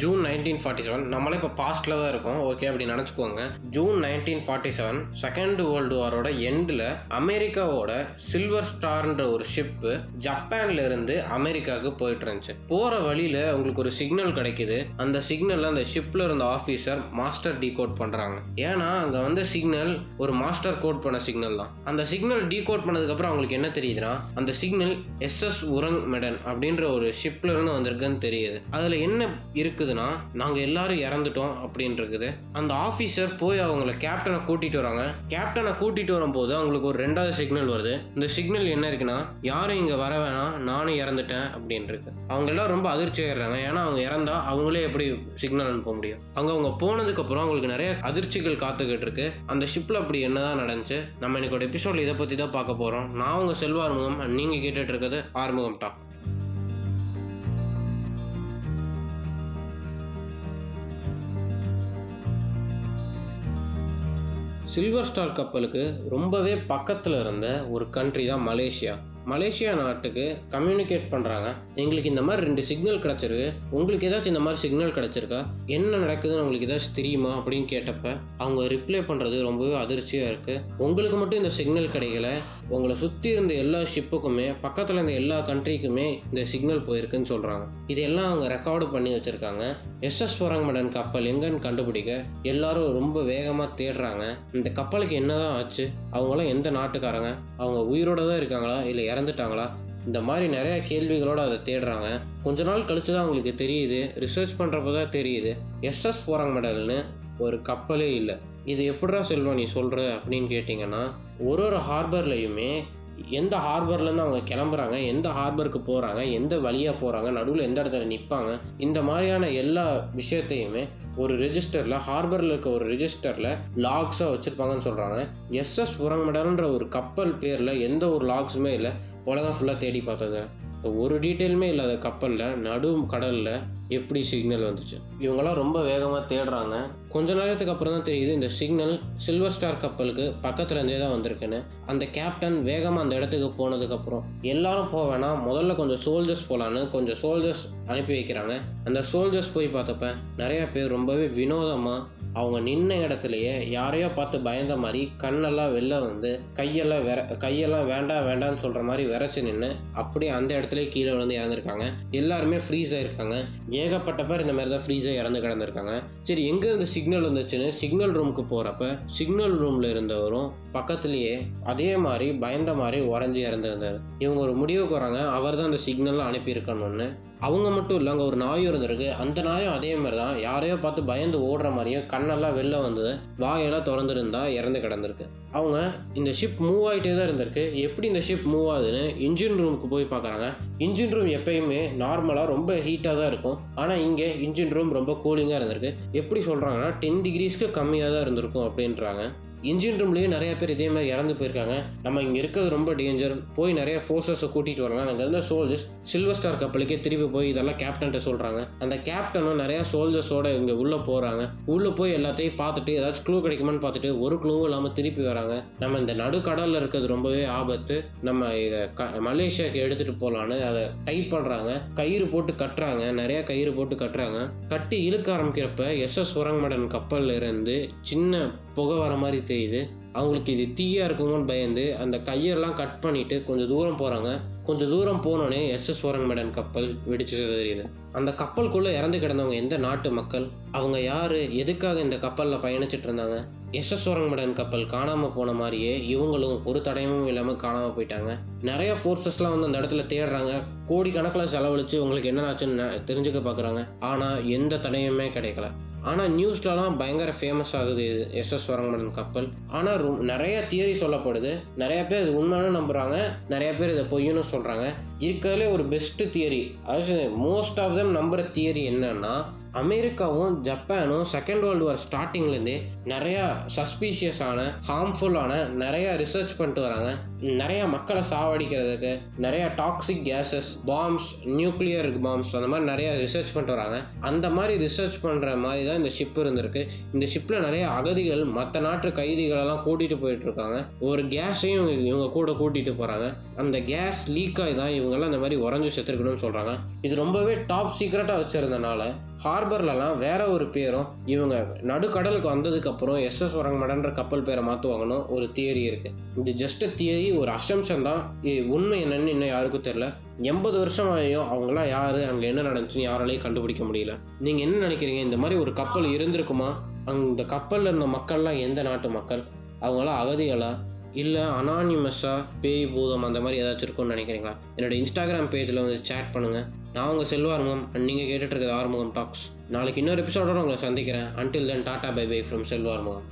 June nineteen forty seven நம்மளே இப்போ பாஸ்டில் தான் இருக்கும். ஓகே அப்படி நினச்சிக்கோங்க. June nineteen forty seven second world வாரோட எண்டில் அமெரிக்காவோட சில்வர் ஸ்டார்ன்ற ஒரு ஷிப்பு ஜப்பான்ல இருந்து அமெரிக்காவுக்கு போயிட்டு இருந்துச்சு. போகிற வழியில் உங்களுக்கு ஒரு சிக்னல் கிடைக்குது. அந்த சிக்னலில் அந்த ஷிப்பில் இருந்த ஆஃபீஸர் மாஸ்டர் டீகோட் பண்ணுறாங்க ஏன்னா அங்கே வந்த சிக்னல் ஒரு மாஸ்டர் கோட் பண்ண சிக்னல் தான். அந்த சிக்னல் டீகோட் பண்ணதுக்கப்புறம் அவங்களுக்கு என்ன தெரியுதுன்னா அந்த சிக்னல் எஸ்எஸ் உரங் மெடன் அப்படின்ற ஒரு ஷிப்ல இருந்து வந்திருக்குன்னு தெரியுது. அதில் என்ன இருக்குது இருக்குதுன்னா நாங்கள் எல்லாரும் இறந்துட்டோம் அப்படின்னு இருக்குது அந்த ஆஃபீஸர் போய் அவங்கள கேப்டனை கூட்டிட்டு வராங்க. கேப்டனை கூட்டிட்டு வரும்போது அவங்களுக்கு ஒரு ரெண்டாவது சிக்னல் வருது. இந்த சிக்னல் என்ன இருக்குன்னா யாரும் இங்கே வர வேணாம் நானும் இறந்துட்டேன் அப்படின்னு இருக்கு அவங்க எல்லாம் ரொம்ப அதிர்ச்சி ஆயிடுறாங்க. ஏன்னா அவங்க இறந்தா அவங்களே எப்படி சிக்னல் அனுப்ப முடியும்? அங்கே அவங்க போனதுக்கு அப்புறம் அவங்களுக்கு நிறைய அதிர்ச்சிகள் காத்துக்கிட்டு இருக்கு அந்த ஷிப்பில் அப்படி என்னதான் நடந்துச்சு? நம்ம இன்னைக்கு ஒரு எபிசோட்ல இதை பற்றி தான் பார்க்க போகிறோம் நான் உங்கள் செல்வ ஆறுமுகம் நீங்கள் கேட்டுட்டு இருக்கிறது ஆறுமுகம் டாக். சில்வர் ஸ்டார் கப்பலுக்கு ரொம்பவே பக்கத்தில் இருந்த ஒரு கண்ட்ரி தான் மலேசியா. மலேசியா நாட்டுக்கு கம்யூனிகேட் பண்ணுறாங்க எங்களுக்கு இந்த மாதிரி ரெண்டு சிக்னல் கிடச்சிருக்கு. உங்களுக்கு ஏதாச்சும் இந்த மாதிரி சிக்னல் கிடச்சிருக்கா? என்ன நடக்குதுன்னு உங்களுக்கு ஏதாச்சும் தெரியுமா அப்படின்னு கேட்டப்ப அவங்க ரிப்ளை பண்ணுறது ரொம்பவே அதிர்ச்சியாக இருக்குது உங்களுக்கு மட்டும் இந்த சிக்னல் கிடைக்கல. உங்களை சுற்றி இருந்த எல்லா ஷிப்புக்குமே பக்கத்தில் இருந்த எல்லா கண்ட்ரிக்குமே இந்த சிக்னல் போயிருக்குன்னு சொல்கிறாங்க இதெல்லாம் அவங்க ரெக்கார்டு பண்ணி வச்சுருக்காங்க. எஸ்எஸ் வரங்கமடன் கப்பல் எங்கன்னு கண்டுபிடிக்க எல்லாரும் ரொம்ப வேகமாக தேடுறாங்க. இந்த கப்பலுக்கு என்னதான் ஆச்சு? அவங்களாம் எந்த நாட்டுக்காரங்க? அவங்க உயிரோட தான் இருக்காங்களா? இல்லை இறந்துட்டாங்களா? இந்த மாதிரி நிறைய கேள்விகளோடு அதை தேடுறாங்க. கொஞ்ச நாள் கழிச்சு தான் அவங்களுக்கு தெரியுது. ரிசர்ச் பண்ணுறப்ப தான் தெரியுது. எஸ்எஸ் போகிறாங்க மெடல்னு ஒரு கப்பலே இல்லை. இது எப்படா செல்வம் நீ சொல்கிற அப்படின்னு கேட்டிங்கன்னா ஒரு ஒரு ஹார்பர்லையுமே எந்த ஹார்பர்லேருந்து அவங்க கிளம்புறாங்க எந்த ஹார்பருக்கு போகிறாங்க எந்த வழியாக போகிறாங்க நடுவில் எந்த இடத்துல நிற்பாங்க இந்த மாதிரியான எல்லா விஷயத்தையுமே ஒரு ரெஜிஸ்டரில் ஹார்பரில் இருக்க ஒரு ரெஜிஸ்டரில் லாக்ஸாக வச்சுருப்பாங்கன்னு சொல்கிறாங்க எஸ்எஸ் புறங்கடல்ன்ற ஒரு கப்பல் பேரில் எந்த ஒரு லாக்ஸுமே இல்லை. உலகம் ஃபுல்லாக தேடி பார்த்தது. ஒரு டீட்டெயிலுமே இல்லாத கப்பலில் நடு கடலில் எப்படி சிக்னல் வந்துச்சு? இவங்களாம் ரொம்ப வேகமாக தேடுறாங்க. கொஞ்ச நேரத்துக்கு அப்புறம் தான் தெரியுது இந்த சிக்னல் சில்வர் ஸ்டார் கப்பலுக்கு பக்கத்துல இருந்தே தான் வந்திருக்குன்னு. அந்த கேப்டன் வேகமாக அந்த இடத்துக்கு போனதுக்கப்புறம் எல்லாரும் போக வேணாம் முதல்ல கொஞ்சம் சோல்ஜர்ஸ் போகலான்னு கொஞ்சம் சோல்ஜர்ஸ் அனுப்பி வைக்கிறாங்க. அந்த சோல்ஜர்ஸ் போய் பார்த்தப்ப நிறைய பேர் ரொம்பவே வினோதமாக அவங்க நின்ன இடத்துலையே யாரையோ பார்த்து பயந்த மாதிரி கண்ணெல்லாம் வெளில வந்து கையெல்லாம் வெற கையெல்லாம் வேண்டாம் வேண்டாம்னு சொல்கிற மாதிரி விரைச்சி நின்று அப்படியே அந்த இடத்துல கீழே விழுந்து இறந்துருக்காங்க. எல்லாருமே ஃப்ரீஸ் ஆயிருக்காங்க. ஏகப்பட்ட பேர் இந்த மாதிரி தான் ஃப்ரீஸாக இறந்து கிடந்திருக்காங்க. சரி எங்கே இருந்து சிக்னல் வந்துச்சுன்னு சிக்னல் ரூமுக்கு போகிறப்ப சிக்னல் ரூமில் இருந்தவரும் பக்கத்துலேயே அதே மாதிரி பயந்த மாதிரி உறைஞ்சி இறந்துருந்தார். இவங்க ஒரு முடிவுக்கு வராங்க அவர் தான் அந்த சிக்னல்லாம் அனுப்பியிருக்கணும்னு. அவங்க மட்டும் இல்லை அங்கே ஒரு நாயும் இருந்திருக்கு. அந்த நாயும் அதே மாதிரி தான் யாரையோ பார்த்து பயந்து ஓடுற மாதிரியும் கண்ணெல்லாம் வெளில வந்தது வாயெல்லாம் திறந்துருந்தா இறந்து கிடந்திருக்கு. அவங்க இந்த ஷிப் மூவ் ஆகிட்டே தான் இருந்திருக்கு. எப்படி இந்த ஷிப் மூவ் ஆகுதுன்னு இன்ஜின் ரூமுக்கு போய் பார்க்குறாங்க. இன்ஜின் ரூம் எப்பயுமே நார்மலாக ரொம்ப ஹீட்டாக தான் இருக்கும். ஆனால் இங்கே இன்ஜின் ரூம் ரொம்ப கூலிங்காக இருந்திருக்கு. எப்படி சொல்கிறாங்கன்னா டென் டிகிரிஸ்க்கு கம்மியாக தான் இருந்திருக்கும் அப்படின்றாங்க. இன்ஜின் ரூம்லேயும் நிறைய பேர் இதே மாதிரி இறந்து போயிருக்காங்க. நம்ம இங்கே இருக்கிறது ரொம்ப டேஞ்சர் போய் நிறைய ஃபோர்ஸஸை கூட்டிகிட்டு வராங்க அங்கே இருந்த சோல்ஜர்ஸ் சில்வர் ஸ்டார் கப்பலுக்கே திருப்பி போய் இதெல்லாம் கேப்டன்ட்ட சொல்கிறாங்க அந்த கேப்டனும் நிறையா சோல்ஜர்ஸோட இங்கே உள்ளே போகிறாங்க உள்ளே போய் எல்லாத்தையும் பார்த்துட்டு ஏதாச்சும் க்ளூ கிடைக்குமான்னு பார்த்துட்டு ஒரு க்ளூவும் இல்லாமல் திருப்பி வராங்க. நம்ம இந்த நடுக்கடலில் இருக்கிறது ரொம்பவே ஆபத்து. நம்ம இதை க மலேசியாவுக்கு எடுத்துகிட்டு போகலான்னு அதை டைப் பண்ணுறாங்க கயிறு போட்டு கட்டுறாங்க. நிறையா கயிறு போட்டு கட்டுறாங்க. கட்டி இழுக்க ஆரம்பிக்கிறப்ப எஸ்எஸ் உரங்கமடன் கப்பலில் இருந்து சின்ன புகை வர மாதிரி தெரியுது. அவங்களுக்கு இது தீயா இருக்குமோன்னு பயந்து அந்த கையெல்லாம் கட் பண்ணிட்டு கொஞ்சம் தூரம் போறாங்க. கொஞ்சம் தூரம் போனோடனே எஸ்எஸ் மேடன் கப்பல் வெடிச்சு தெரியுது. அந்த கப்பலுக்குள்ள இறந்து கிடந்தவங்க எந்த நாட்டு மக்கள்? அவங்க யாரு? எதுக்காக இந்த கப்பலில் பயணிச்சுட்டு இருந்தாங்க? எஸ்எஸ் மேடன் கப்பல் காணாமல் போன மாதிரியே இவங்களும் ஒரு தடயமும் இல்லாமல் காணாமல் போயிட்டாங்க. நிறைய ஃபோர்ஸஸ்லாம் வந்து அந்த இடத்துல தேடுறாங்க. கோடிக்கணக்கில் செலவழித்து உங்களுக்கு என்ன ஆச்சுன்னு தெரிஞ்சுக்க பார்க்குறாங்க ஆனால் எந்த தடயமுமே கிடைக்கல. ஆனால் நியூஸ்லலாம் பயங்கர ஃபேமஸ் ஆகுது இது எஸ்எஸ் வரங்கமடன் கப்பல். ஆனால் ரொ நிறைய தியரி சொல்லப்படுது. நிறைய பேர் இது உண்மைன்னு நம்புகிறாங்க நிறைய பேர் இதை பொய்யுன்னு சொல்கிறாங்க இருக்கிறதுலே ஒரு பெஸ்ட்டு தியரி அதாவது மோஸ்ட் ஆஃப் தம் நம்புகிற தியரி என்னன்னா அமெரிக்காவும் ஜப்பானும் செகண்ட் வேர்ல்டு வார் ஸ்டார்டிங்லேருந்தே நிறையா சஸ்பீஷியஸான ஹார்ம்ஃபுல்லான நிறையா ரிசர்ச் பண்ணிட்டு வராங்க. நிறையா மக்களை சாவடிக்கிறதுக்கு நிறையா toxic gases bombs nuclear bombs அந்த மாதிரி நிறையா ரிசர்ச் பண்ணிட்டு வராங்க. அந்த மாதிரி ரிசர்ச் பண்ணுற மாதிரி தான் இந்த ஷிப் இருந்திருக்கு. இந்த ஷிப்பில் நிறைய அகதிகள் மற்ற நாட்டு கைதிகளெல்லாம் கூட்டிகிட்டு போயிட்டு இருக்காங்க. ஒரு கேஸையும் இவங்க- இவங்க கூட கூட்டிகிட்டு போகிறாங்க அந்த கேஸ் லீக் ஆகி தான் இவங்கெல்லாம் இந்த மாதிரி உறைஞ்சு செத்துருக்கணும்னு சொல்கிறாங்க இது ரொம்பவே டாப் சீக்ரெட்டாக வச்சுருந்தனால ஹார்பர்லலாம் வேற ஒரு பேரும் இவங்க நடுக்கடலுக்கு வந்ததுக்கப்புறம் எஸ்எஸ் வரங்கமடன்ற கப்பல் பேரை மாற்றுவாங்கன்னு ஒரு தியரி இருக்கு. இது ஜஸ்ட் தியரி ஒரு அசம்ஷன் தான். உண்மை என்னன்னு இன்னும் யாருக்கும் தெரியல. எண்பது வருஷம் ஆகியும் அவங்களாம் யார் அங்கே என்ன நடந்துச்சுன்னு யாராலையும் கண்டுபிடிக்க முடியல. நீங்கள் என்ன நினைக்கிறீங்க? இந்த மாதிரி ஒரு கப்பல் இருந்திருக்குமா? அந்த கப்பலில் இருந்த மக்கள்லாம் எந்த நாட்டு மக்கள்? அவங்களாம் அகதிகளா? இல்லை அனானிமஸாக பேய் பூதம் அந்த மாதிரி ஏதாச்சும் இருக்கும்னு நினைக்கிறீங்களா? என்னோட இன்ஸ்டாகிராம் பேஜில் வந்து சேட் பண்ணுங்கள் நான் உங்கள் செல்வார்முகம் நீங்கள் கேட்டுட்டு இருக்கிறது ஆறுமுகம் டாக்ஸ் நாளைக்கு இன்னொரு எபிசோடோட உங்களை சந்திக்கிறேன். Until then tata bye bye from Selvarmugam